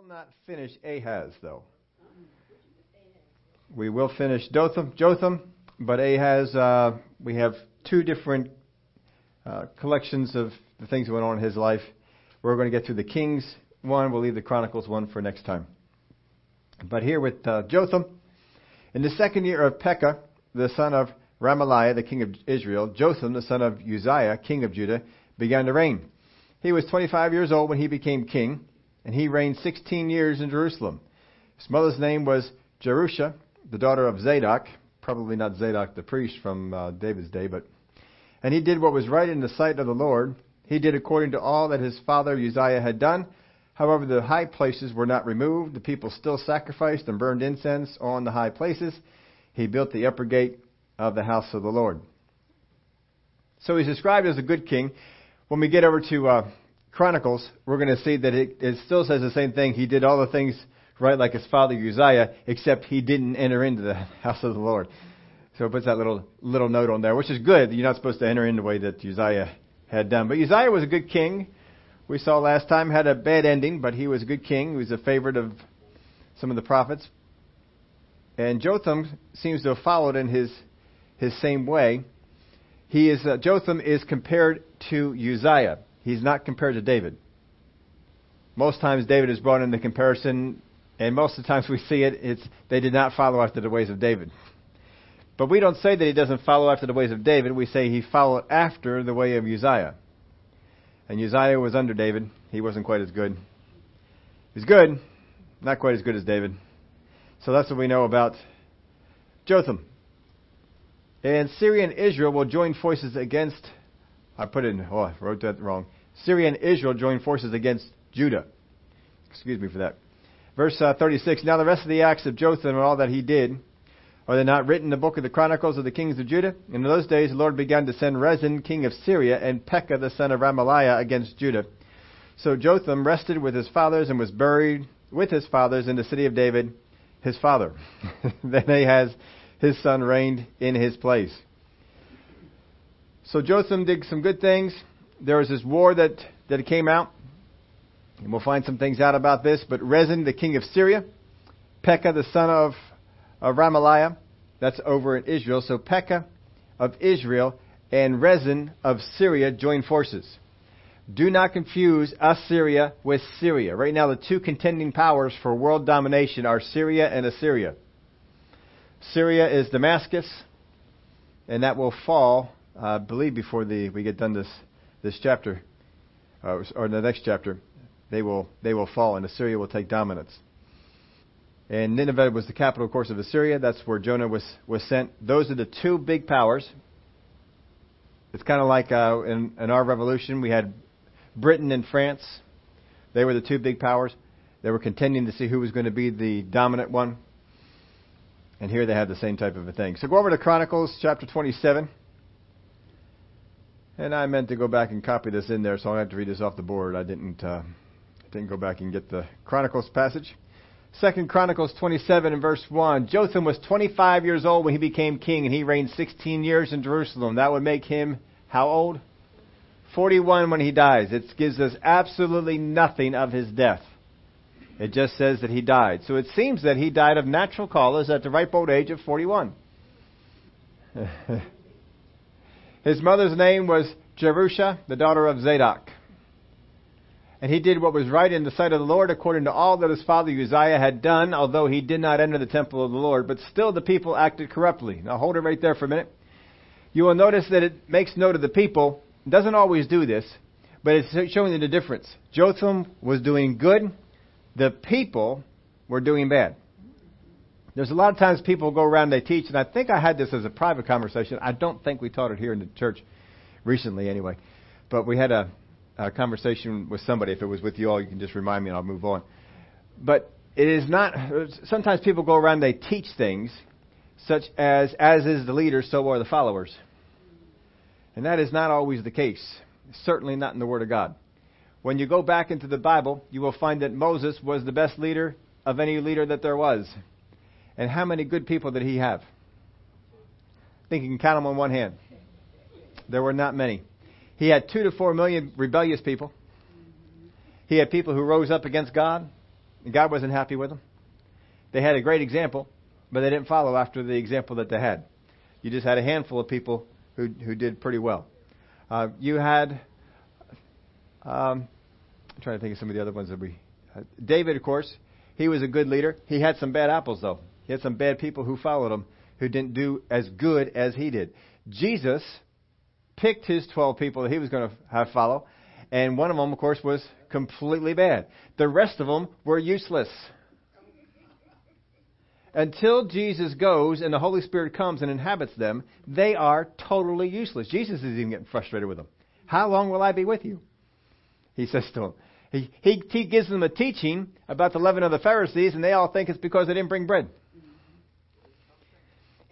will not finish Ahaz, though. We will finish Jotham, Jotham but Ahaz, uh, we have two different uh, collections of the things that went on in his life. We're going to get through the Kings one. We'll leave the Chronicles one for next time. But here with uh, Jotham, in the second year of Pekah, the son of Remaliah, the king of Israel, Jotham, the son of Uzziah, king of Judah, began to reign. He was 25 years old when he became king and he reigned 16 years in Jerusalem. His mother's name was Jerusha, the daughter of Zadok, probably not Zadok the priest from uh, David's day, but and he did what was right in the sight of the Lord. He did according to all that his father Uzziah had done. However, the high places were not removed. The people still sacrificed and burned incense on the high places. He built the upper gate of the house of the Lord. So he's described as a good king. When we get over to uh, Chronicles, we're going to see that it, it still says the same thing. He did all the things right like his father Uzziah, except he didn't enter into the house of the Lord. So it puts that little little note on there, which is good. You're not supposed to enter in the way that Uzziah had done. But Uzziah was a good king. We saw last time had a bad ending, but he was a good king. He was a favorite of some of the prophets. And Jotham seems to have followed in his his same way. He is uh, Jotham is compared to Uzziah. He's not compared to David. Most times David is brought into comparison, and most of the times we see it, it's they did not follow after the ways of David. But we don't say that he doesn't follow after the ways of David. We say he followed after the way of Uzziah. And Uzziah was under David. He wasn't quite as good. He's good, not quite as good as David. So that's what we know about Jotham. And Syria and Israel will join forces against I put in, oh, I wrote that wrong. Syria and Israel joined forces against Judah. Excuse me for that. Verse uh, 36 Now the rest of the acts of Jotham and all that he did, are they not written in the book of the Chronicles of the kings of Judah? In those days the Lord began to send Rezin, king of Syria, and Pekah, the son of Remaliah, against Judah. So Jotham rested with his fathers and was buried with his fathers in the city of David, his father. then Ahaz, his son, reigned in his place. So Jotham did some good things. There was this war that, that came out. And we'll find some things out about this. But Rezin, the king of Syria, Pekah, the son of, of Remaliah, that's over in Israel. So Pekah of Israel and Rezin of Syria joined forces. Do not confuse Assyria with Syria. Right now, the two contending powers for world domination are Syria and Assyria. Syria is Damascus, and that will fall I believe before the, we get done this, this chapter, uh, or the next chapter, they will, they will fall and Assyria will take dominance. And Nineveh was the capital, of course, of Assyria. That's where Jonah was, was sent. Those are the two big powers. It's kind of like uh, in, in our revolution, we had Britain and France. They were the two big powers. They were contending to see who was going to be the dominant one. And here they have the same type of a thing. So go over to Chronicles chapter 27. And I meant to go back and copy this in there, so I have to read this off the board. I didn't uh, didn't go back and get the Chronicles passage. Second Chronicles 27 and verse 1. Jotham was 25 years old when he became king, and he reigned 16 years in Jerusalem. That would make him how old? 41 when he dies. It gives us absolutely nothing of his death. It just says that he died. So it seems that he died of natural causes at the ripe old age of 41. His mother's name was Jerusha, the daughter of Zadok. And he did what was right in the sight of the Lord according to all that his father Uzziah had done, although he did not enter the temple of the Lord. But still the people acted corruptly. Now hold it right there for a minute. You will notice that it makes note of the people. It doesn't always do this, but it's showing you the difference. Jotham was doing good. The people were doing bad. There's a lot of times people go around and they teach, and I think I had this as a private conversation. I don't think we taught it here in the church recently, anyway. But we had a, a conversation with somebody. If it was with you all, you can just remind me, and I'll move on. But it is not. Sometimes people go around and they teach things, such as as is the leader, so are the followers, and that is not always the case. Certainly not in the Word of God. When you go back into the Bible, you will find that Moses was the best leader of any leader that there was. And how many good people did he have? I think you can count them on one hand. There were not many. He had two to four million rebellious people. He had people who rose up against God. and God wasn't happy with them. They had a great example, but they didn't follow after the example that they had. You just had a handful of people who who did pretty well. Uh, you had, um, I'm trying to think of some of the other ones that we. Uh, David, of course, he was a good leader. He had some bad apples though. He had some bad people who followed him who didn't do as good as he did. Jesus picked his 12 people that he was going to have follow, and one of them, of course, was completely bad. The rest of them were useless. Until Jesus goes and the Holy Spirit comes and inhabits them, they are totally useless. Jesus is even getting frustrated with them. How long will I be with you? He says to them. He, he, he gives them a teaching about the leaven of the Pharisees, and they all think it's because they didn't bring bread.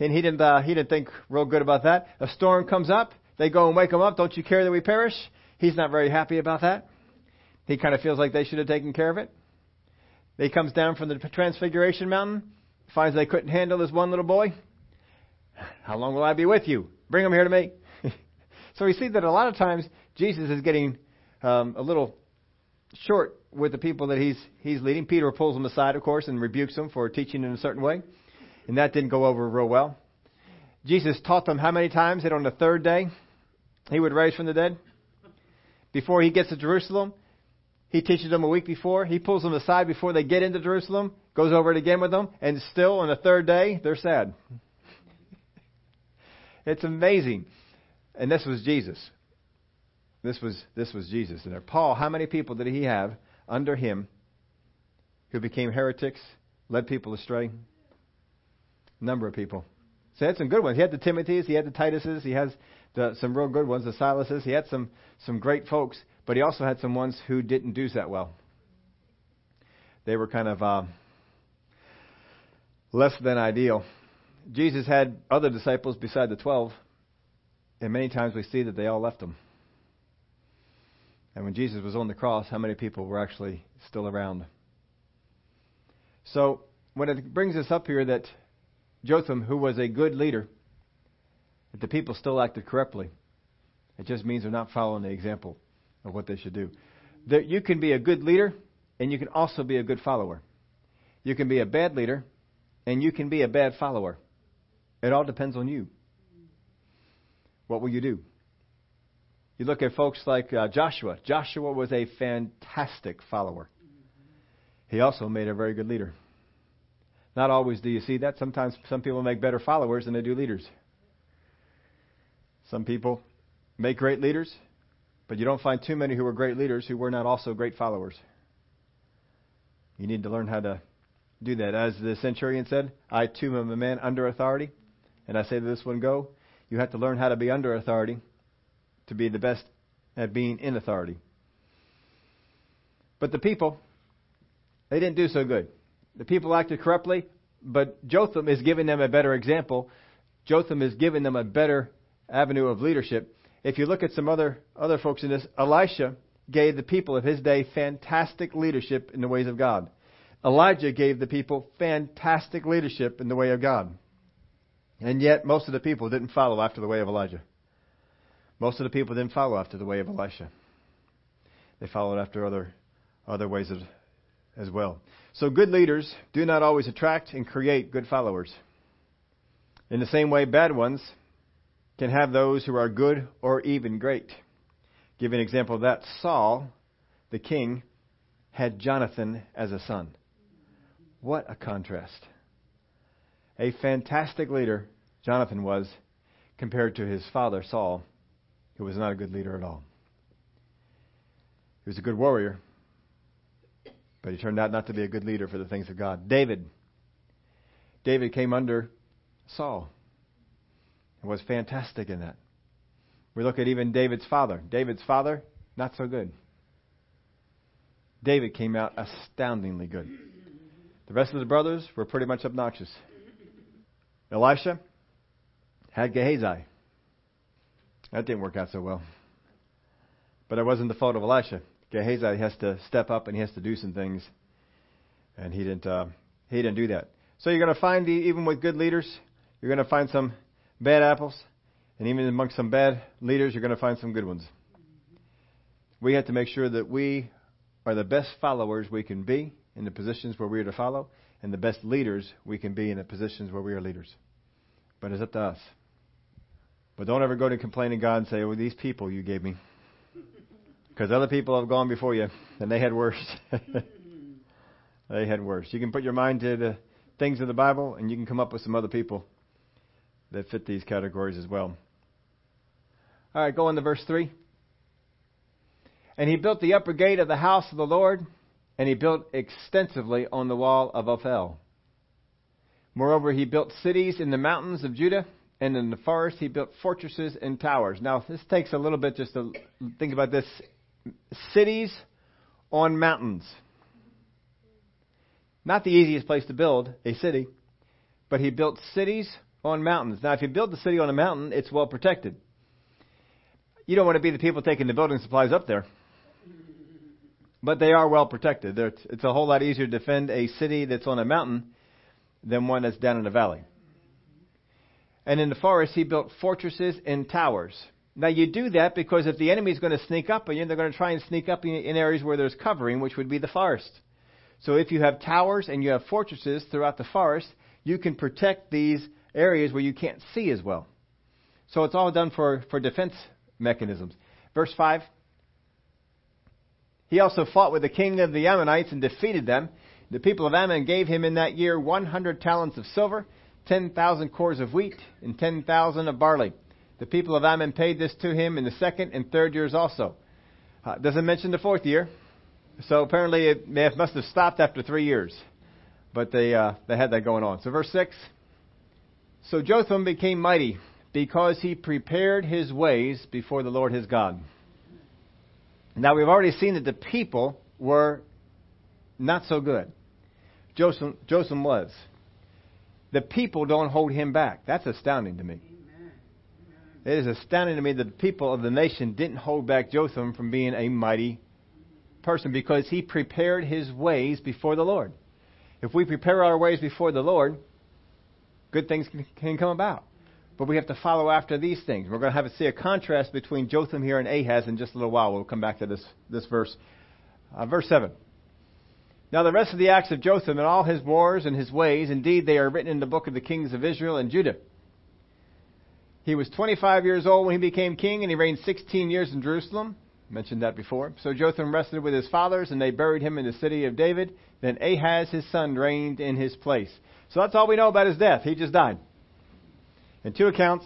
And he didn't, uh, he didn't think real good about that. A storm comes up. They go and wake him up. Don't you care that we perish? He's not very happy about that. He kind of feels like they should have taken care of it. He comes down from the Transfiguration Mountain, finds they couldn't handle this one little boy. How long will I be with you? Bring him here to me. so we see that a lot of times Jesus is getting um, a little short with the people that he's he's leading. Peter pulls him aside, of course, and rebukes him for teaching in a certain way, and that didn't go over real well. Jesus taught them how many times that on the third day he would raise from the dead? Before he gets to Jerusalem, he teaches them a week before. He pulls them aside before they get into Jerusalem, goes over it again with them, and still on the third day, they're sad. it's amazing. And this was Jesus. This was this was Jesus. And Paul, how many people did he have under him who became heretics, led people astray? Number of people. So he had some good ones. He had the Timothys, he had the Tituses, he has the, some real good ones, the Silases. He had some some great folks, but he also had some ones who didn't do that well. They were kind of uh, less than ideal. Jesus had other disciples beside the twelve, and many times we see that they all left him. And when Jesus was on the cross, how many people were actually still around? So, when it brings us up here that Jotham, who was a good leader, that the people still acted corruptly, it just means they're not following the example of what they should do. That you can be a good leader, and you can also be a good follower. You can be a bad leader, and you can be a bad follower. It all depends on you. What will you do? You look at folks like uh, Joshua. Joshua was a fantastic follower. He also made a very good leader. Not always do you see that. Sometimes some people make better followers than they do leaders. Some people make great leaders, but you don't find too many who were great leaders who were not also great followers. You need to learn how to do that. As the centurion said, I too am a man under authority, and I say to this one, go. You have to learn how to be under authority to be the best at being in authority. But the people, they didn't do so good. The people acted corruptly, but Jotham is giving them a better example. Jotham is giving them a better avenue of leadership. If you look at some other, other folks in this, Elisha gave the people of his day fantastic leadership in the ways of God. Elijah gave the people fantastic leadership in the way of God. And yet, most of the people didn't follow after the way of Elijah. Most of the people didn't follow after the way of Elisha. They followed after other other ways of, as well. So good leaders do not always attract and create good followers. In the same way, bad ones can have those who are good or even great. Give an example of that. Saul, the king, had Jonathan as a son. What a contrast. A fantastic leader, Jonathan was, compared to his father, Saul, who was not a good leader at all. He was a good warrior, but he turned out not to be a good leader for the things of God. David. David came under Saul and was fantastic in that. We look at even David's father. David's father, not so good. David came out astoundingly good. The rest of the brothers were pretty much obnoxious. Elisha had Gehazi. That didn't work out so well. But it wasn't the fault of Elisha. Gehazi has to step up and he has to do some things, and he didn't. Uh, he didn't do that. So you're going to find, even with good leaders, you're going to find some bad apples, and even amongst some bad leaders, you're going to find some good ones. We have to make sure that we are the best followers we can be, in the positions where we are to follow, and the best leaders we can be in the positions where we are leaders. But it's up to us. But don't ever go to complaining God and say, "Oh, these people you gave me," because other people have gone before you and they had worse. they had worse. You can put your mind to the things of the Bible, and you can come up with some other people that fit these categories as well. All right, go on to verse three. And he built the upper gate of the house of the Lord, and he built extensively on the wall of Ophel. Moreover, he built cities in the mountains of Judah, and in the forest he built fortresses and towers. Now, this takes a little bit just to think about this. Cities on mountains. Not the easiest place to build a city, but he built cities on mountains. Now, if you build the city on a mountain, it's well protected. You don't want to be the people taking the building supplies up there but they are well protected. it's a whole lot easier to defend a city that's on a mountain than one that's down in a valley. And in the forest, he built fortresses and towers. Now, you do that because if the enemy is going to sneak up on you, they're going to try and sneak up in, in areas where there's covering, which would be the forest. So, if you have towers and you have fortresses throughout the forest, you can protect these areas where you can't see as well. So, it's all done for, for defense mechanisms. Verse 5 he also fought with the king of the Ammonites and defeated them. The people of Ammon gave him in that year 100 talents of silver, 10,000 kors of wheat, and 10,000 of barley. The people of Ammon paid this to him in the second and third years also. Uh, doesn't mention the fourth year, so apparently it have, must have stopped after three years. But they uh, they had that going on. So verse six. So Jotham became mighty because he prepared his ways before the Lord his God. Now, we've already seen that the people were not so good. Jotham, Jotham was. The people don't hold him back. That's astounding to me. It is astounding to me that the people of the nation didn't hold back Jotham from being a mighty person because he prepared his ways before the Lord. If we prepare our ways before the Lord, good things can, can come about. But we have to follow after these things. We're going to have to see a contrast between Jotham here and Ahaz in just a little while. We'll come back to this, this verse. Uh, verse 7. Now, the rest of the acts of Jotham and all his wars and his ways, indeed, they are written in the book of the kings of Israel and Judah. He was 25 years old when he became king, and he reigned 16 years in Jerusalem. Mentioned that before. So Jotham rested with his fathers, and they buried him in the city of David. Then Ahaz, his son, reigned in his place. So that's all we know about his death. He just died. In two accounts,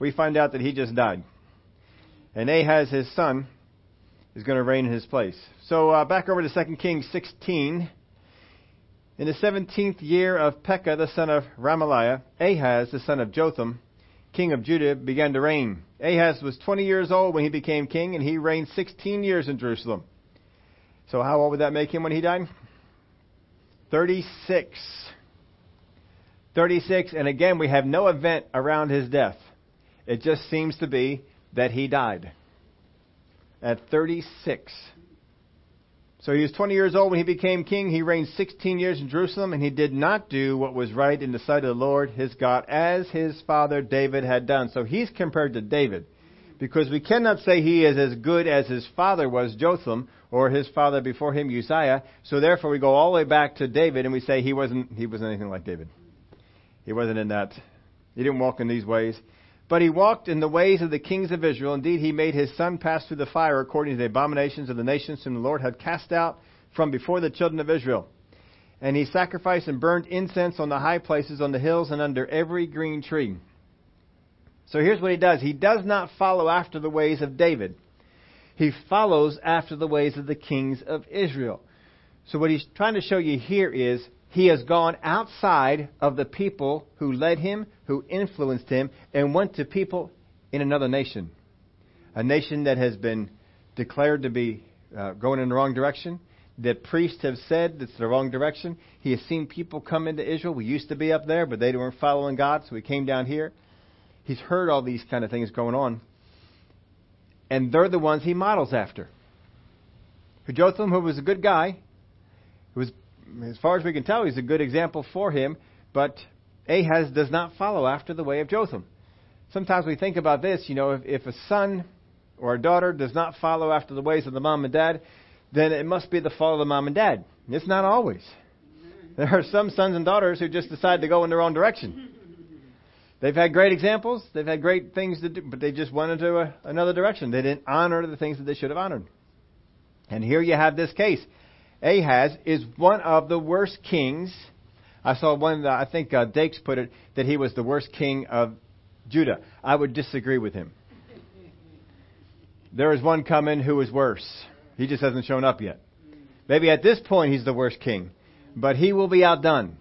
we find out that he just died. And Ahaz, his son, is going to reign in his place. So uh, back over to 2 Kings 16. In the 17th year of Pekah, the son of Remaliah, Ahaz, the son of Jotham, king of Judah, began to reign. Ahaz was 20 years old when he became king, and he reigned 16 years in Jerusalem. So how old would that make him when he died? 36. 36, and again, we have no event around his death. It just seems to be that he died at 36. So he was 20 years old when he became king. He reigned 16 years in Jerusalem, and he did not do what was right in the sight of the Lord his God, as his father David had done. So he's compared to David, because we cannot say he is as good as his father was, Jotham, or his father before him, Uzziah. So therefore, we go all the way back to David, and we say he wasn't he wasn't anything like David. He wasn't in that. He didn't walk in these ways. But he walked in the ways of the kings of Israel. Indeed, he made his son pass through the fire according to the abominations of the nations whom the Lord had cast out from before the children of Israel. And he sacrificed and burned incense on the high places, on the hills, and under every green tree. So here's what he does. He does not follow after the ways of David. He follows after the ways of the kings of Israel. So what he's trying to show you here is he has gone outside of the people who led him, who influenced him, and went to people in another nation. A nation that has been declared to be uh, going in the wrong direction, that priests have said it's the wrong direction. He has seen people come into Israel. We used to be up there, but they weren't following God, so we came down here. He's heard all these kind of things going on. And they're the ones he models after. Jotham, who was a good guy, who was as far as we can tell, he's a good example for him, but Ahaz does not follow after the way of Jotham. Sometimes we think about this, you know, if, if a son or a daughter does not follow after the ways of the mom and dad, then it must be the fault of the mom and dad. It's not always. There are some sons and daughters who just decide to go in their own direction. They've had great examples, they've had great things to do, but they just went into a, another direction. They didn't honor the things that they should have honored. And here you have this case. Ahaz is one of the worst kings. I saw one, I think uh, Dakes put it, that he was the worst king of Judah. I would disagree with him. There is one coming who is worse. He just hasn't shown up yet. Maybe at this point he's the worst king, but he will be outdone.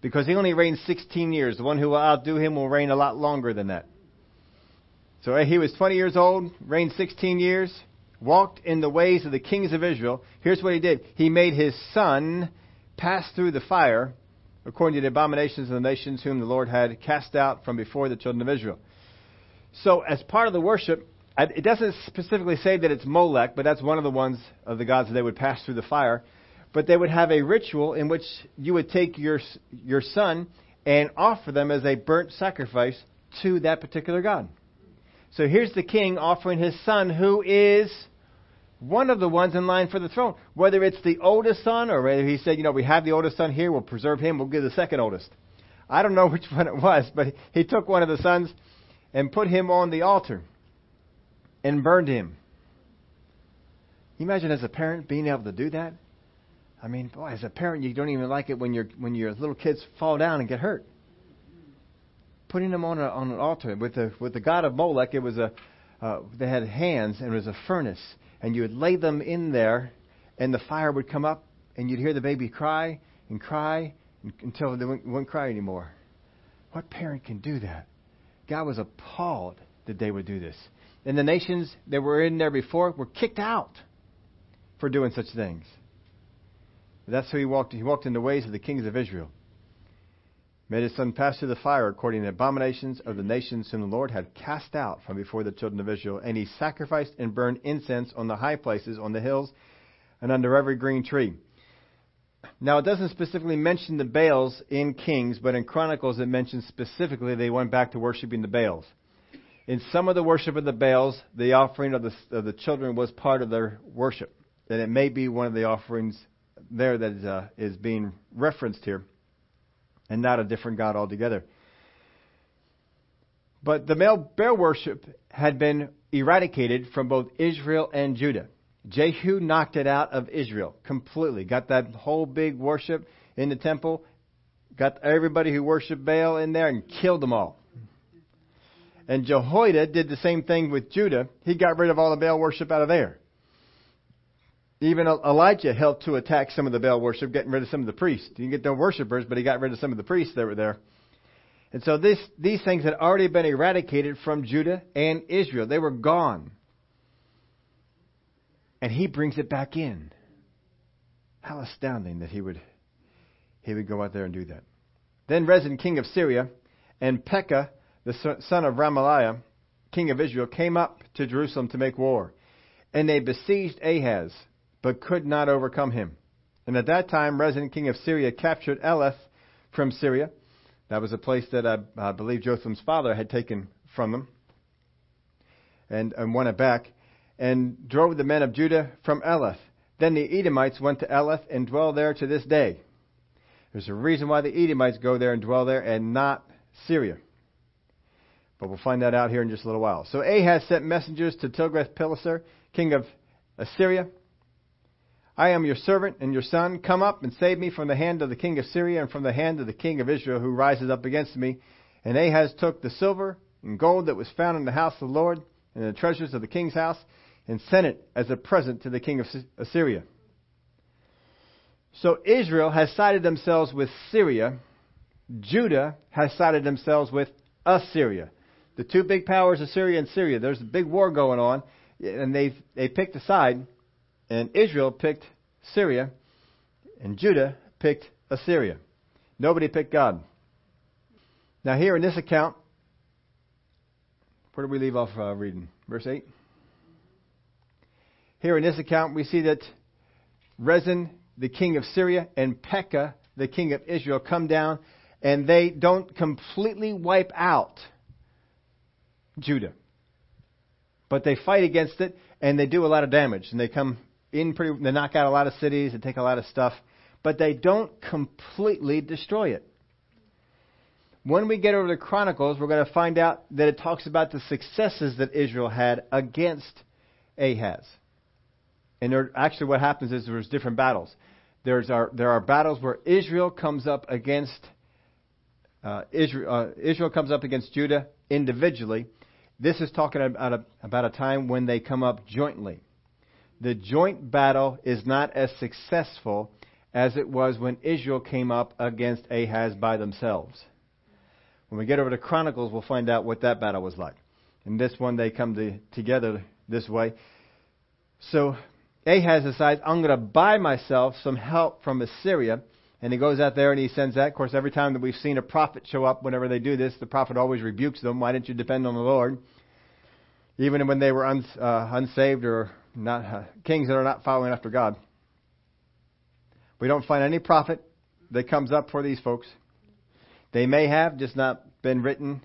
Because he only reigned 16 years. The one who will outdo him will reign a lot longer than that. So he was 20 years old, reigned 16 years, walked in the ways of the kings of Israel. Here's what he did. He made his son pass through the fire according to the abominations of the nations whom the Lord had cast out from before the children of Israel. So as part of the worship, it doesn't specifically say that it's Molech, but that's one of the ones of the gods that they would pass through the fire. But they would have a ritual in which you would take your your son and offer them as a burnt sacrifice to that particular god. So here's the king offering his son, who is one of the ones in line for the throne. Whether it's the oldest son or whether he said, you know, we have the oldest son here, we'll preserve him, we'll give the second oldest. I don't know which one it was, but he took one of the sons and put him on the altar and burned him. you imagine as a parent being able to do that? I mean, boy, as a parent, you don't even like it when your when your little kids fall down and get hurt. Putting them on a, on an altar with the with the god of Molech, it was a uh, they had hands and it was a furnace, and you would lay them in there, and the fire would come up, and you'd hear the baby cry and cry until they wouldn't, cry anymore. What parent can do that? God was appalled that they would do this. And the nations that were in there before were kicked out for doing such things. That's who he walked. He walked in the ways of the kings of Israel. Made his son pass through the fire according to the abominations of the nations whom the Lord had cast out from before the children of Israel. And he sacrificed and burned incense on the high places, on the hills, and under every green tree. Now, it doesn't specifically mention the Baals in Kings, but in Chronicles it mentions specifically they went back to worshiping the Baals. In some of the worship of the Baals, the offering of the, of the children was part of their worship. And it may be one of the offerings there that is, uh, is being referenced here, and not a different God altogether. But the male bear worship had been eradicated from both Israel and Judah. Jehu knocked it out of Israel completely. Got that whole big worship in the temple, got everybody who worshiped Baal in there and killed them all. And Jehoiada did the same thing with Judah. He got rid of all the Baal worship out of there. Even Elijah helped to attack some of the Baal worship, getting rid of some of the priests. He didn't get no worshippers, but he got rid of some of the priests that were there. And so this, these things had already been eradicated from Judah and Israel. They were gone. And he brings it back in. How astounding that he would, he would go out there and do that. Then Rezin, king of Syria, and Pekah, the son of Remaliah, king of Israel, came up to Jerusalem to make war. And they besieged Ahaz but could not overcome him. And at that time, Rezin, king of Syria, captured Elath from Syria. That was a place that I, I believe Jotham's father had taken from them and, and won it back, and drove the men of Judah from Elath. Then the Edomites went to Elath and dwell there to this day. There's a reason why the Edomites go there and dwell there and not Syria. But we'll find that out here in just a little while. So Ahaz sent messengers to Tiglath-Pileser, king of Assyria, I am your servant and your son. Come up and save me from the hand of the king of Syria and from the hand of the king of Israel who rises up against me. And Ahaz took the silver and gold that was found in the house of the Lord and the treasures of the king's house and sent it as a present to the king of Assyria. So Israel has sided themselves with Syria. Judah has sided themselves with Assyria. The two big powers, Assyria and Syria, there's a big war going on, and they've, they picked a side. And Israel picked Syria, and Judah picked Assyria. Nobody picked God. Now, here in this account, where do we leave off uh, reading? Verse 8? Here in this account, we see that Rezin, the king of Syria, and Pekah, the king of Israel, come down, and they don't completely wipe out Judah. But they fight against it, and they do a lot of damage, and they come in pretty, they knock out a lot of cities and take a lot of stuff, but they don't completely destroy it. When we get over to Chronicles, we're going to find out that it talks about the successes that Israel had against Ahaz. And there, actually, what happens is there's different battles. There's our, there are battles where Israel comes up against uh, Israel, uh, Israel comes up against Judah individually. This is talking about a, about a time when they come up jointly. The joint battle is not as successful as it was when Israel came up against Ahaz by themselves. When we get over to Chronicles, we'll find out what that battle was like. In this one, they come to, together this way. So Ahaz decides, I'm going to buy myself some help from Assyria. And he goes out there and he sends that. Of course, every time that we've seen a prophet show up, whenever they do this, the prophet always rebukes them. Why didn't you depend on the Lord? Even when they were uns, uh, unsaved or not uh, kings that are not following after God. We don't find any prophet that comes up for these folks. They may have, just not been written.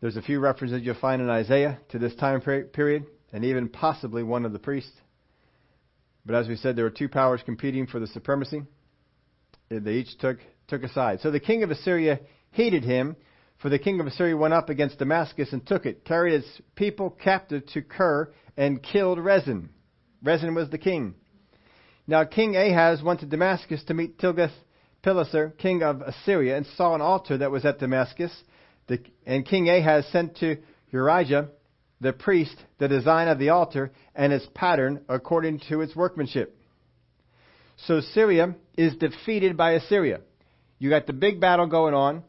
There's a few references you'll find in Isaiah to this time period, and even possibly one of the priests. But as we said, there were two powers competing for the supremacy. They each took, took a side. So the king of Assyria hated him, for the king of Assyria went up against Damascus and took it, carried its people captive to Kir, and killed Rezin. Rezin was the king. Now King Ahaz went to Damascus to meet Tiglath-Pileser, king of Assyria, and saw an altar that was at Damascus. The, and King Ahaz sent to Urijah, the priest the design of the altar and its pattern according to its workmanship. So Syria is defeated by Assyria. You got the big battle going on.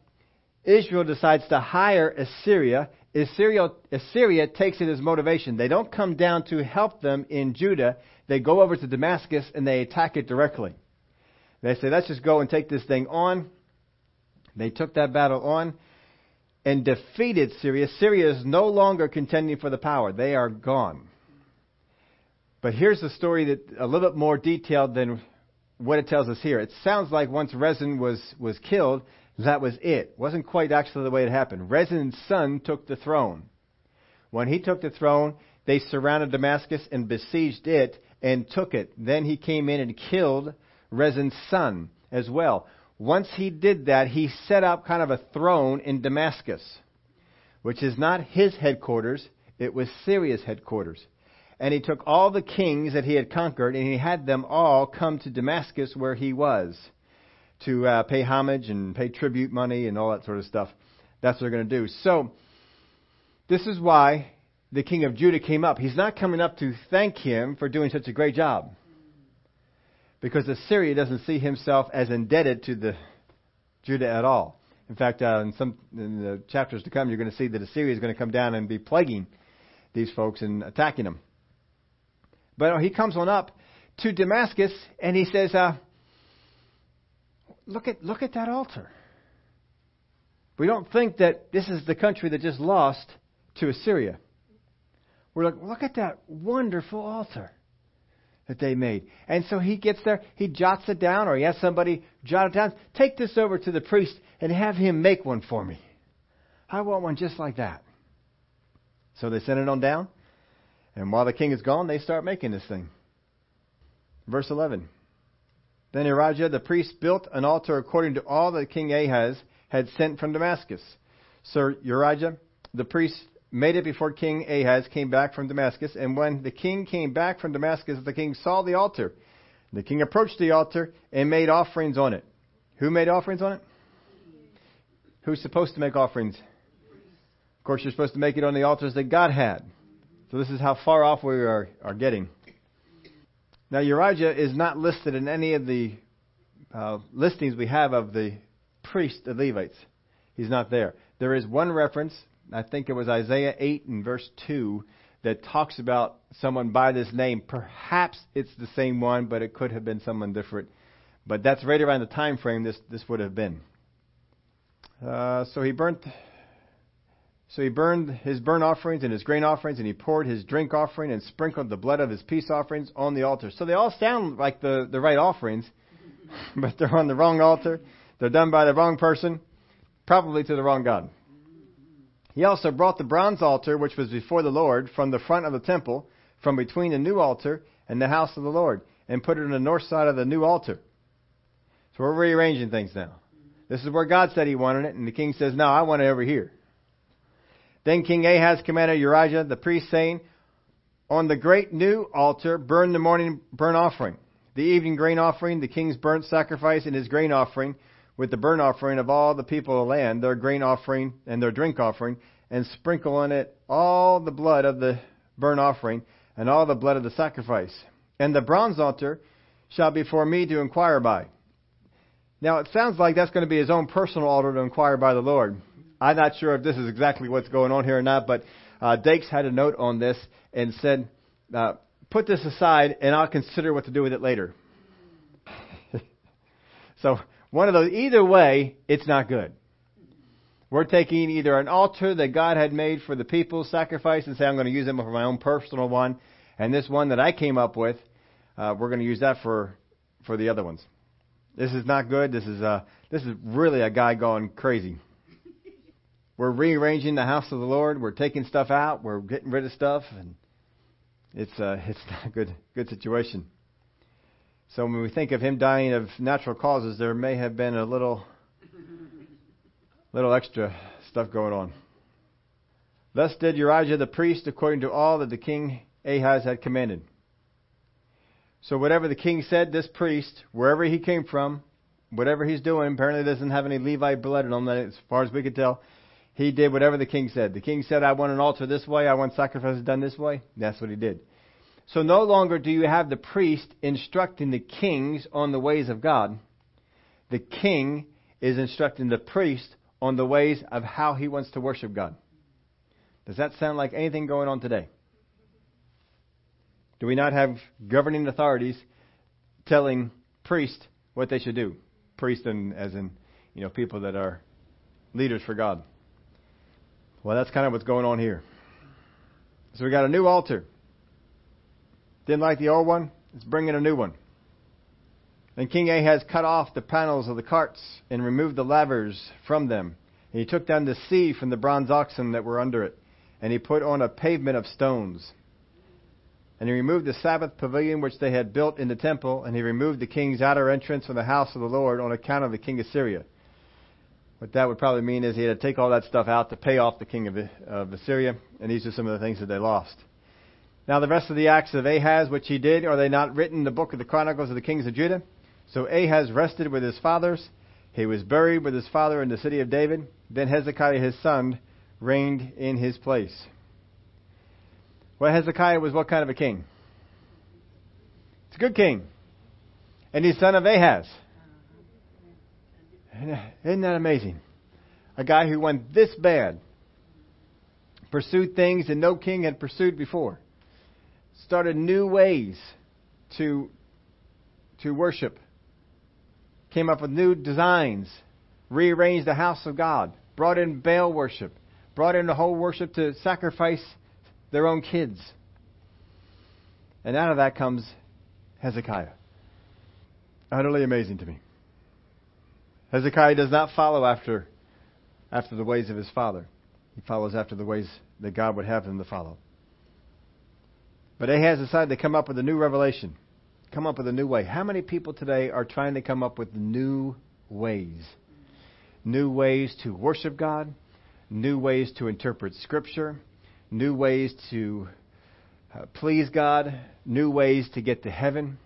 Israel decides to hire Assyria. Assyria, Assyria takes it as motivation. They don't come down to help them in Judah. They go over to Damascus and they attack it directly. They say, let's just go and take this thing on. They took that battle on and defeated Syria. Syria is no longer contending for the power. They are gone. But here's the story that a little bit more detailed than what it tells us here. It sounds like once Rezin was, was killed, that was it. Wasn't quite actually the way it happened. Rezin's son took the throne. When he took the throne, they surrounded Damascus and besieged it and took it. Then he came in and killed Rezin's son as well. Once he did that, he set up kind of a throne in Damascus, which is not his headquarters, it was Syria's headquarters. And he took all the kings that he had conquered, and he had them all come to Damascus where he was to uh, pay homage and pay tribute money and all that sort of stuff. That's what they're going to do. So, this is why the king of Judah came up. He's not coming up to thank him for doing such a great job because Assyria doesn't see himself as indebted to the Judah at all. In fact, uh, in some in the chapters to come, you're going to see that Assyria is going to come down and be plaguing these folks and attacking them. But he comes on up to Damascus and he says, uh, "Look at look at that altar." We don't think that this is the country that just lost to Assyria. We're like, look at that wonderful altar that they made. And so he gets there, he jots it down, or he has somebody jot it down. Take this over to the priest and have him make one for me. I want one just like that. So they send it on down, and while the king is gone, they start making this thing. Verse 11. Then Urijah the priest built an altar according to all that King Ahaz had sent from Damascus. So Urijah the priest made it before King Ahaz came back from Damascus. And when the king came back from Damascus, the king saw the altar. The king approached the altar and made offerings on it. Who made offerings on it? Who's supposed to make offerings? Of course, you're supposed to make it on the altars that God had. So this is how far off we are, are getting. Now, Urijah is not listed in any of the uh, listings we have of the priests, the Levites. He's not there. There is one reference I think it was Isaiah 8 and verse 2 that talks about someone by this name. Perhaps it's the same one, but it could have been someone different. But that's right around the time frame this, this would have been. Uh, so he burnt. So he burned his burnt offerings and his grain offerings, and he poured his drink offering and sprinkled the blood of his peace offerings on the altar. So they all sound like the, the right offerings, but they're on the wrong altar. They're done by the wrong person, probably to the wrong God. He also brought the bronze altar which was before the Lord from the front of the temple, from between the new altar and the house of the Lord, and put it on the north side of the new altar. So we're rearranging things now. This is where God said he wanted it, and the king says, No, I want it over here. Then King Ahaz commanded Urijah the priest, saying, On the great new altar burn the morning burnt offering, the evening grain offering, the king's burnt sacrifice, and his grain offering, with the burnt offering of all the people of the land, their grain offering and their drink offering, and sprinkle on it all the blood of the burnt offering and all the blood of the sacrifice. And the bronze altar shall be for me to inquire by. Now it sounds like that's going to be his own personal altar to inquire by the Lord. I'm not sure if this is exactly what's going on here or not, but uh, Dakes had a note on this and said, uh, put this aside and I'll consider what to do with it later. so one of those, either way, it's not good. We're taking either an altar that God had made for the people's sacrifice and say, I'm going to use it for my own personal one. And this one that I came up with, uh, we're going to use that for, for the other ones. This is not good. This is, uh, this is really a guy going crazy. We're rearranging the house of the Lord. We're taking stuff out. We're getting rid of stuff, and it's uh, it's not a good good situation. So when we think of him dying of natural causes, there may have been a little little extra stuff going on. Thus did Urijah the priest according to all that the king Ahaz had commanded. So whatever the king said, this priest, wherever he came from, whatever he's doing, apparently doesn't have any Levite blood in him, as far as we could tell. He did whatever the king said. The king said, I want an altar this way, I want sacrifices done this way. That's what he did. So no longer do you have the priest instructing the kings on the ways of God. The king is instructing the priest on the ways of how he wants to worship God. Does that sound like anything going on today? Do we not have governing authorities telling priests what they should do? Priests, and as in, you know, people that are leaders for God. Well, that's kind of what's going on here. So we got a new altar. Didn't like the old one? Let's bring in a new one. And King Ahaz cut off the panels of the carts and removed the lavers from them. And he took down the sea from the bronze oxen that were under it. And he put on a pavement of stones. And he removed the Sabbath pavilion which they had built in the temple, and he removed the king's outer entrance from the house of the Lord on account of the king of Syria. What that would probably mean is he had to take all that stuff out to pay off the king of, of Assyria, and these are some of the things that they lost. Now the rest of the acts of Ahaz, which he did, are they not written in the book of the Chronicles of the kings of Judah? So Ahaz rested with his fathers. He was buried with his father in the city of David. Then Hezekiah his son reigned in his place. Well, Hezekiah was what kind of a king? It's a good king. And he's son of Ahaz. Isn't that amazing? A guy who went this bad, pursued things that no king had pursued before, started new ways to, to worship, came up with new designs, rearranged the house of God, brought in Baal worship, brought in the whole worship to sacrifice their own kids. And out of that comes Hezekiah. Utterly amazing to me. Hezekiah does not follow after, after the ways of his father. He follows after the ways that God would have him to follow. But Ahaz decided to come up with a new revelation, come up with a new way. How many people today are trying to come up with new ways? New ways to worship God, new ways to interpret Scripture, new ways to uh, please God, new ways to get to heaven.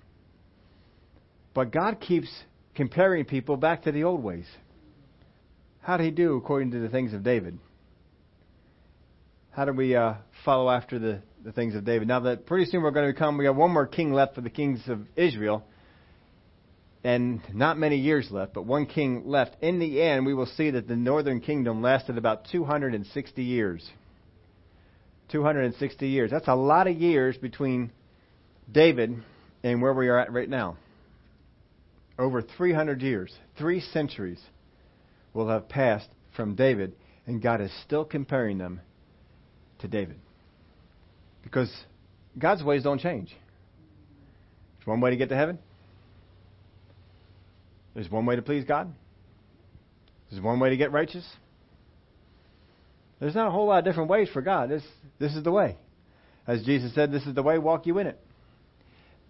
But God keeps comparing people back to the old ways. How did he do according to the things of David? How do we uh, follow after the, the things of David? Now that pretty soon we're going to become we have one more king left for the kings of Israel, and not many years left, but one king left. In the end, we will see that the northern kingdom lasted about 260 years. 260 years. That's a lot of years between David and where we are at right now. Over 300 years, three centuries will have passed from David, and God is still comparing them to David. Because God's ways don't change. There's one way to get to heaven. There's one way to please God. There's one way to get righteous. There's not a whole lot of different ways for God. This, this is the way. As Jesus said, this is the way, walk you in it.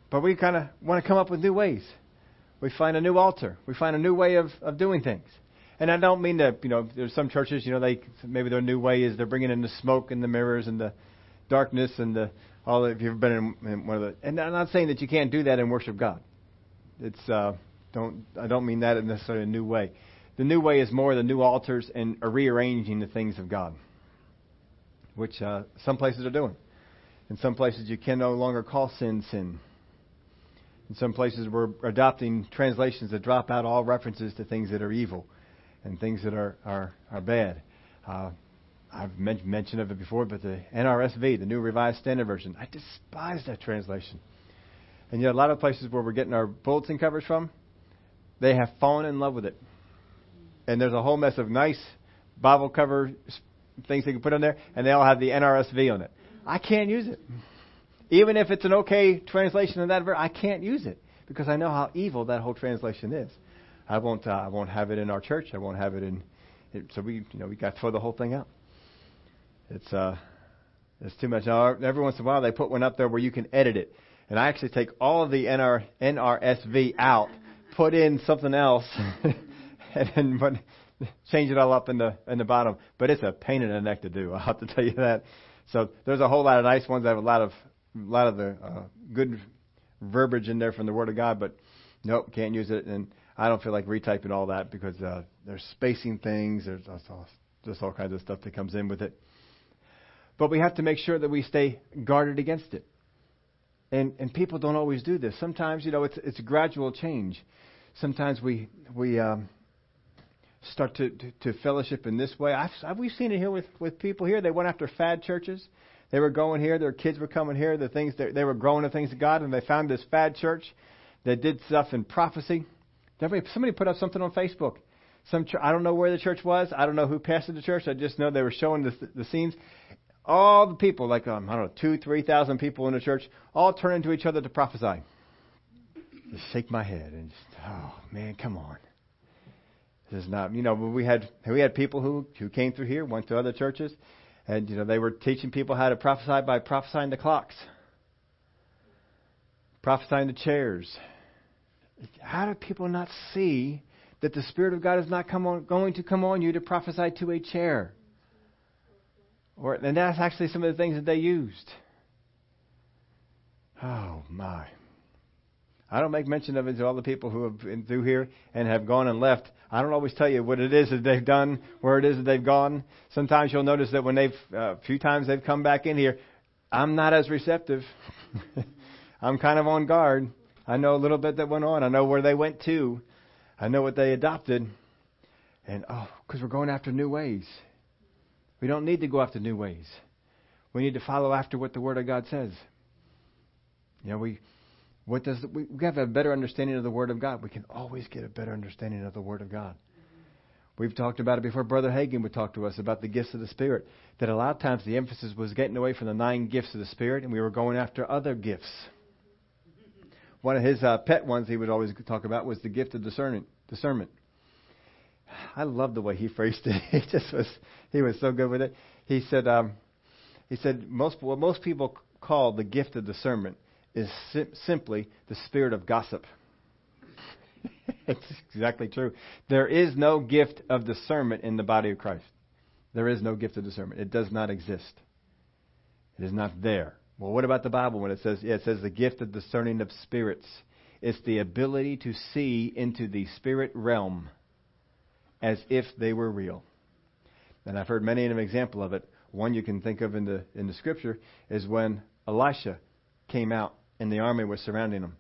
But we kind of want to come up with new ways. We find a new altar. We find a new way of, of doing things. And I don't mean that, you know, there's some churches, you know, they maybe their new way is they're bringing in the smoke and the mirrors and the darkness and the all. If you've been in, in one of the, and I'm not saying that you can't do that and worship God. It's uh, don't I don't mean that in necessarily a new way. The new way is more the new altars and rearranging the things of God, which uh, some places are doing. In some places, you can no longer call sin sin. In some places, we're adopting translations that drop out all references to things that are evil and things that are, are, are bad. Uh, I've men- mentioned of it before, but the NRSV, the New Revised Standard Version, I despise that translation. And yet, a lot of places where we're getting our bulletin covers from, they have fallen in love with it. And there's a whole mess of nice Bible cover things they can put on there, and they all have the NRSV on it. I can't use it. Even if it's an okay translation of that verse, I can't use it because I know how evil that whole translation is. I won't. Uh, I won't have it in our church. I won't have it in. It, so we, you know, we got to throw the whole thing out. It's uh, it's too much. Now, every once in a while, they put one up there where you can edit it, and I actually take all of the NR, NRSV out, put in something else, and then put, change it all up in the in the bottom. But it's a pain in the neck to do. I have to tell you that. So there's a whole lot of nice ones that have a lot of a lot of the uh, good verbiage in there from the Word of God, but nope, can't use it. And I don't feel like retyping all that because uh, there's spacing things. There's all, just all kinds of stuff that comes in with it. But we have to make sure that we stay guarded against it. And and people don't always do this. Sometimes you know it's it's a gradual change. Sometimes we we um, start to, to, to fellowship in this way. I've, I've, we've seen it here with with people here. They went after fad churches. They were going here. Their kids were coming here. The things that, they were growing the things of God, and they found this fad church that did stuff in prophecy Somebody put up something on Facebook. Some I don't know where the church was. I don't know who pastored the church. I just know they were showing the, the scenes. All the people, like um, I don't know, two, three thousand people in the church, all turning to each other to prophesy. Just shake my head and just, oh man, come on. This is not, you know, we had we had people who who came through here, went to other churches, and you know they were teaching people how to prophesy by prophesying the clocks, prophesying the chairs, how do people not see that the Spirit of God is not on, going to come on you to prophesy to a chair? Or, and that's actually some of the things that they used. Oh, my. I don't make mention of it to all the people who have been through here and have gone and left. I don't always tell you what it is that they've done, where it is that they've gone. Sometimes you'll notice that when they've, uh, a few times they've come back in here, I'm not as receptive. I'm kind of on guard. I know a little bit that went on. I know where they went to. I know what they adopted. And, oh, because we're going after new ways. We don't need to go after new ways. We need to follow after what the Word of God says. You know, we, what does, we, we have a better understanding of the Word of God. We can always get a better understanding of the Word of God. We've talked about it before. Brother Hagin would talk to us about the gifts of the Spirit. That a lot of times the emphasis was getting away from the nine gifts of the Spirit, and we were going after other gifts. One of his uh, pet ones he would always talk about was the gift of discernment. Discernment. I love the way he phrased it. He just was he was so good with it. He said um, he said most what most people call the gift of discernment is sim- simply the spirit of gossip. it's exactly true. There is no gift of discernment in the body of Christ. There is no gift of discernment. It does not exist. It is not there. Well, what about the Bible when it says, yeah, it says the gift of discerning of spirits? It's the ability to see into the spirit realm as if they were real. And I've heard many an example of it. One you can think of in the in the scripture is when Elisha came out and the army was surrounding him,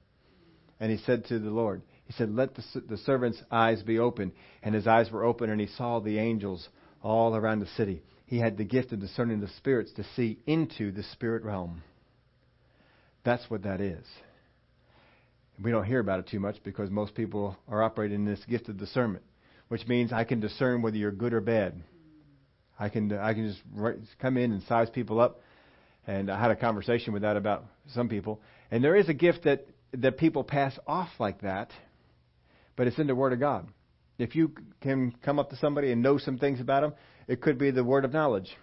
and he said to the Lord, he said, "Let the, the servant's eyes be open." And his eyes were open, and he saw the angels all around the city he had the gift of discerning the spirits to see into the spirit realm. That's what that is. We don't hear about it too much because most people are operating in this gift of discernment, which means I can discern whether you're good or bad. I can I can just come in and size people up, and I had a conversation with that about some people. And there is a gift that that people pass off like that, but it's in the Word of God. If you can come up to somebody and know some things about them, it could be the word of knowledge.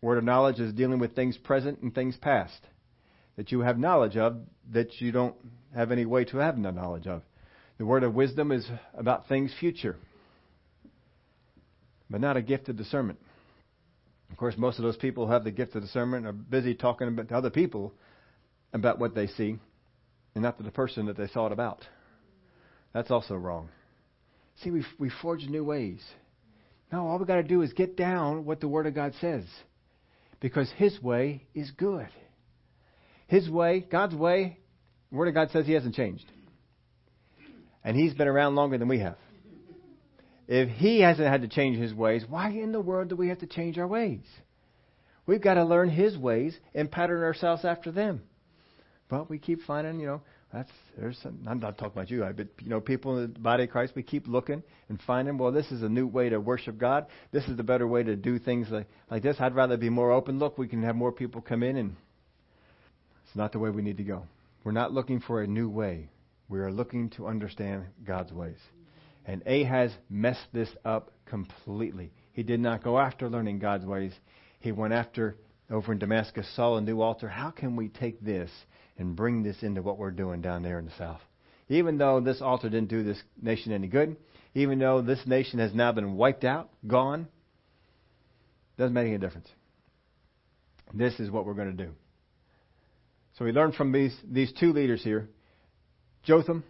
Word of knowledge is dealing with things present and things past that you have knowledge of that you don't have any way to have no knowledge of. The word of wisdom is about things future, but not a gift of discernment. Of course, most of those people who have the gift of discernment are busy talking about to other people about what they see and not to the person that they saw it about. That's also wrong. See, we we forge new ways. No, all we got to do is get down what the Word of God says, because His way is good. His way, God's way, Word of God says He hasn't changed, and He's been around longer than we have. If He hasn't had to change His ways, why in the world do we have to change our ways? We've got to learn His ways and pattern ourselves after them. But we keep finding, you know, that's there's some, I'm not talking about you, but you know, people in the body of Christ, we keep looking and finding. Well, this is a new way to worship God. This is the better way to do things like like this. I'd rather be more open. Look, we can have more people come in, and it's not the way we need to go. We're not looking for a new way. We are looking to understand God's ways. And Ahaz messed this up completely. He did not go after learning God's ways. He went after over in Damascus, saw a new altar. How can we take this and bring this into what we're doing down there in the south. Even though this altar didn't do this nation any good, even though this nation has now been wiped out, gone, doesn't make any difference. This is what we're going to do. So we learn from these, these two leaders here. Jotham,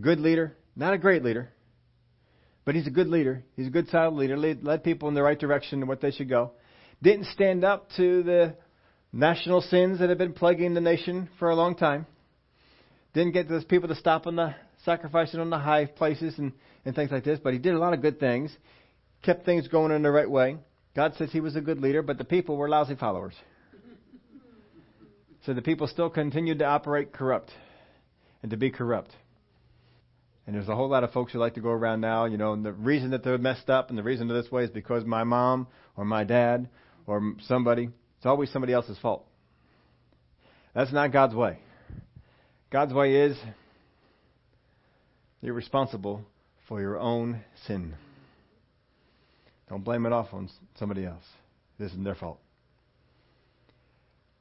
good leader, not a great leader, but he's a good leader. He's a good solid leader, led, led people in the right direction and what they should go. Didn't stand up to the national sins that have been plaguing the nation for a long time. Didn't get those people to stop on the sacrificing on the high places and, and things like this, but he did a lot of good things, kept things going in the right way. God says he was a good leader, but the people were lousy followers. So the people still continued to operate corrupt and to be corrupt. And there's a whole lot of folks who like to go around now, you know, and the reason that they're messed up and the reason they're this way is because my mom or my dad or somebody it's always somebody else's fault. That's not God's way. God's way is you're responsible for your own sin. Don't blame it off on somebody else. This isn't their fault.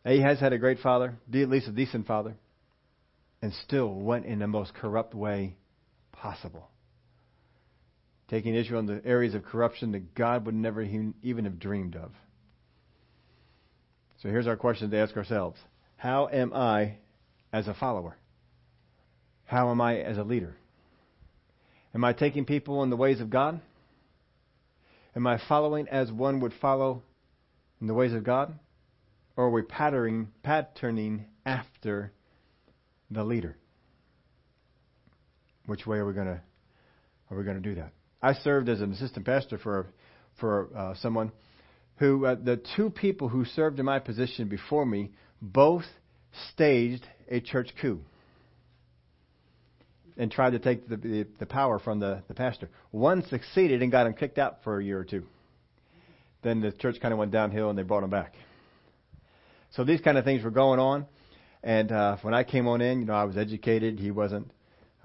Ahaz had a great father, at least a decent father, and still went in the most corrupt way possible. Taking Israel into areas of corruption that God would never even have dreamed of. So here's our question to ask ourselves How am I as a follower? How am I as a leader? Am I taking people in the ways of God? Am I following as one would follow in the ways of God? Or are we patterning, patterning after the leader? Which way are we going to are we going to do that? I served as an assistant pastor for for uh, someone who uh, the two people who served in my position before me both staged a church coup and tried to take the, the, the power from the, the pastor. One succeeded and got him kicked out for a year or two. Then the church kind of went downhill and they brought him back. So these kind of things were going on. And uh, when I came on in, you know, I was educated. He wasn't.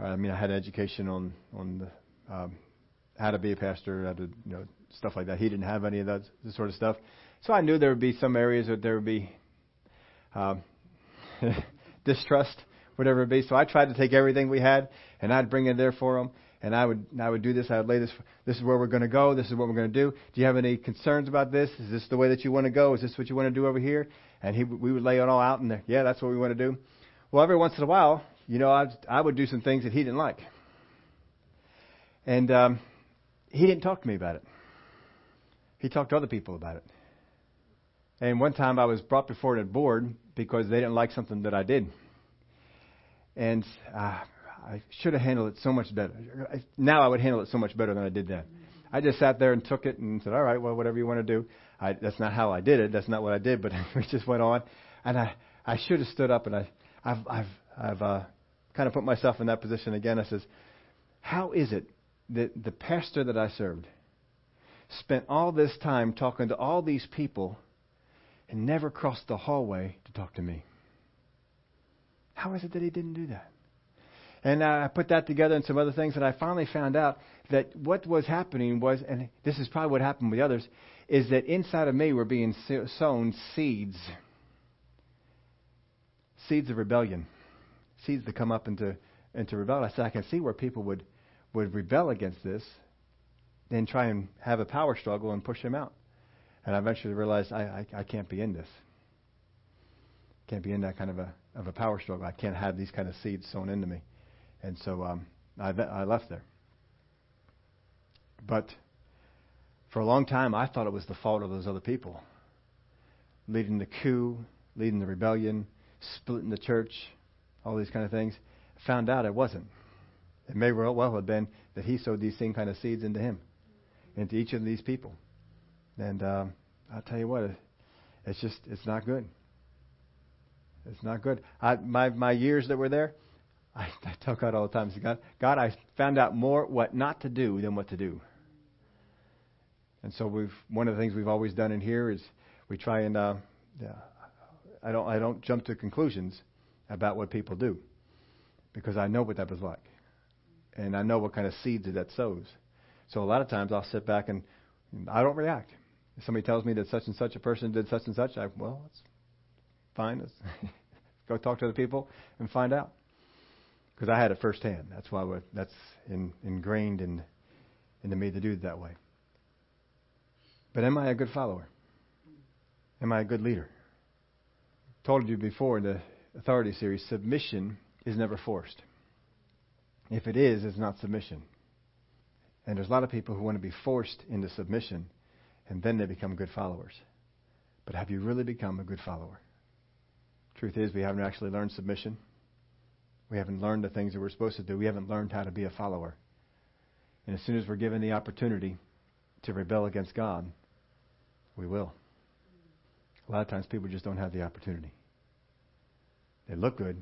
I mean, I had education on on the, um, how to be a pastor, how to you know stuff like that. He didn't have any of that sort of stuff. So I knew there would be some areas that there would be um, distrust, whatever it be. So I tried to take everything we had and I'd bring it there for him. And I would I would do this. I would lay this. This is where we're going to go. This is what we're going to do. Do you have any concerns about this? Is this the way that you want to go? Is this what you want to do over here? And he we would lay it all out and yeah, that's what we want to do. Well, every once in a while, you know, I I would do some things that he didn't like, and um, he didn't talk to me about it. He talked to other people about it. And one time I was brought before a board because they didn't like something that I did. And uh, I should have handled it so much better. Now I would handle it so much better than I did then. I just sat there and took it and said, all right, well, whatever you want to do. I, that's not how I did it. That's not what I did, but we just went on. And I, I should have stood up and I, I've, I've, I've uh, kind of put myself in that position again. I says, how is it that the pastor that I served – spent all this time talking to all these people and never crossed the hallway to talk to me. How is it that he didn't do that? And I put that together and some other things, and I finally found out that what was happening was, and this is probably what happened with the others, is that inside of me were being sown seeds. Seeds of rebellion. Seeds to come up into, into rebellion. I said, I can see where people would, would rebel against this, and try and have a power struggle and push them out. And I eventually realized I, I, I can't be in this. Can't be in that kind of a, of a power struggle. I can't have these kind of seeds sown into me. And so um, I, I left there. But for a long time, I thought it was the fault of those other people. Leading the coup, leading the rebellion, splitting the church, all these kind of things. Found out it wasn't. It may well have been that he sowed these same kind of seeds into him, into each of these people. And um, I'll tell you what, it's just, it's not good. It's not good. I, my, my years that were there, I, I tell God all the time, God, God, I found out more what not to do than what to do. And so we've one of the things we've always done in here is we try and uh, yeah, I don't I don't jump to conclusions about what people do because I know what that was like, and I know what kind of seeds that sows. So a lot of times I'll sit back and I don't react. If somebody tells me that such and such a person did such and such, I well, it's fine. Let's go talk to the people and find out because I had it firsthand. That's why that's in, ingrained in, into me to do it that way. But am I a good follower? Am I a good leader? Told you before the authority series, submission is never forced. If it is, it's not submission. And there's a lot of people who want to be forced into submission, and then they become good followers. But have you really become a good follower? Truth is, we haven't actually learned submission. We haven't learned the things that we're supposed to do. We haven't learned how to be a follower. And as soon as we're given the opportunity to rebel against God, we will. A lot of times people just don't have the opportunity. They look good,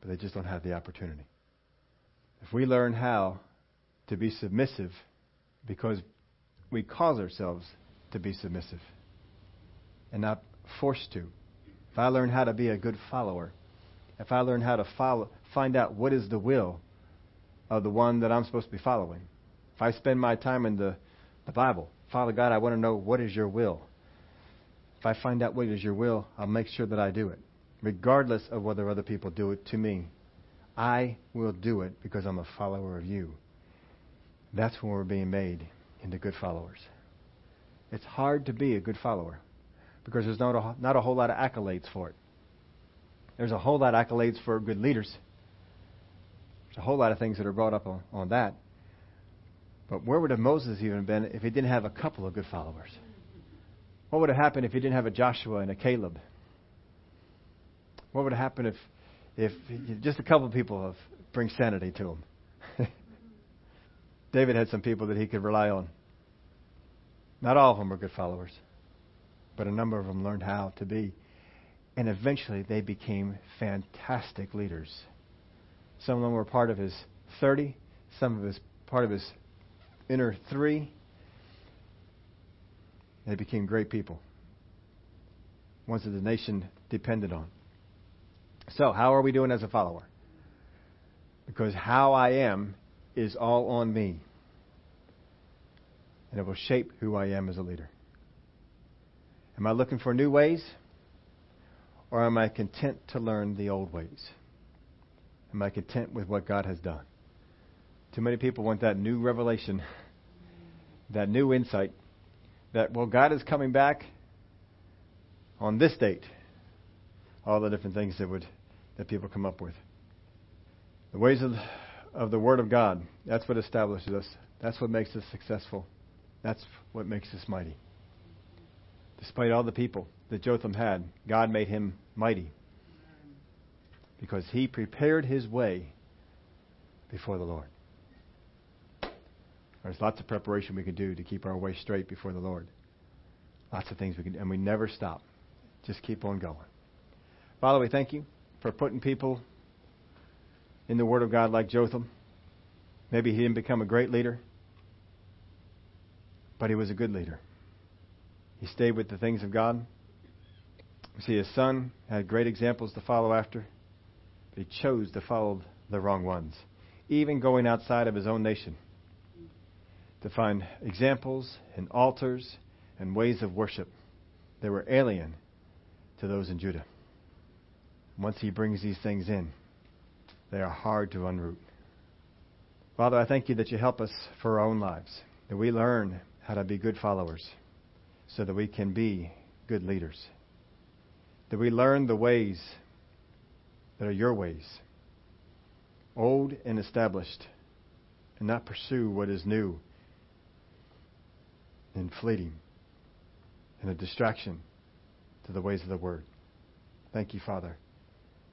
but they just don't have the opportunity. If we learn how to be submissive because we cause ourselves to be submissive and not forced to. If I learn how to be a good follower, if I learn how to follow, find out what is the will of the one that I'm supposed to be following, if I spend my time in the, the Bible, Father God, I want to know what is your will. If I find out what is your will, I'll make sure that I do it, regardless of whether other people do it to me. I will do it because I'm a follower of you. That's when we're being made into good followers. It's hard to be a good follower because there's not a, not a whole lot of accolades for it. There's a whole lot of accolades for good leaders. There's a whole lot of things that are brought up on, on that. But where would have Moses even been if he didn't have a couple of good followers? What would have happened if he didn't have a Joshua and a Caleb? What would happen if, if just a couple of people have bring sanity to him? David had some people that he could rely on. Not all of them were good followers, but a number of them learned how to be. And eventually they became fantastic leaders. Some of them were part of his 30, some of his part of his inner three. They became great people, ones that the nation depended on. So, how are we doing as a follower? Because how I am is all on me. And it will shape who I am as a leader. Am I looking for new ways? Or am I content to learn the old ways? Am I content with what God has done? Too many people want that new revelation, that new insight, that, well, God is coming back on this date. All the different things that would that people come up with. The ways of, of the Word of God, that's what establishes us. That's what makes us successful. That's what makes us mighty. Despite all the people that Jotham had, God made him mighty because he prepared his way before the Lord. There's lots of preparation we can do to keep our way straight before the Lord. Lots of things we can, and we never stop. Just keep on going. Father, we thank you for putting people in the Word of God like Jotham. Maybe he didn't become a great leader, but he was a good leader. He stayed with the things of God. See his son had great examples to follow after, but he chose to follow the wrong ones, even going outside of his own nation to find examples and altars and ways of worship that were alien to those in Judah. Once he brings these things in, they are hard to unroot. Father, I thank you that you help us for our own lives, that we learn how to be good followers so that we can be good leaders, that we learn the ways that are your ways, old and established, and not pursue what is new and fleeting and a distraction to the ways of the Word. Thank you, Father,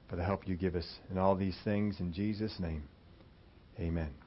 for the help you give us in all these things. In Jesus' name, amen.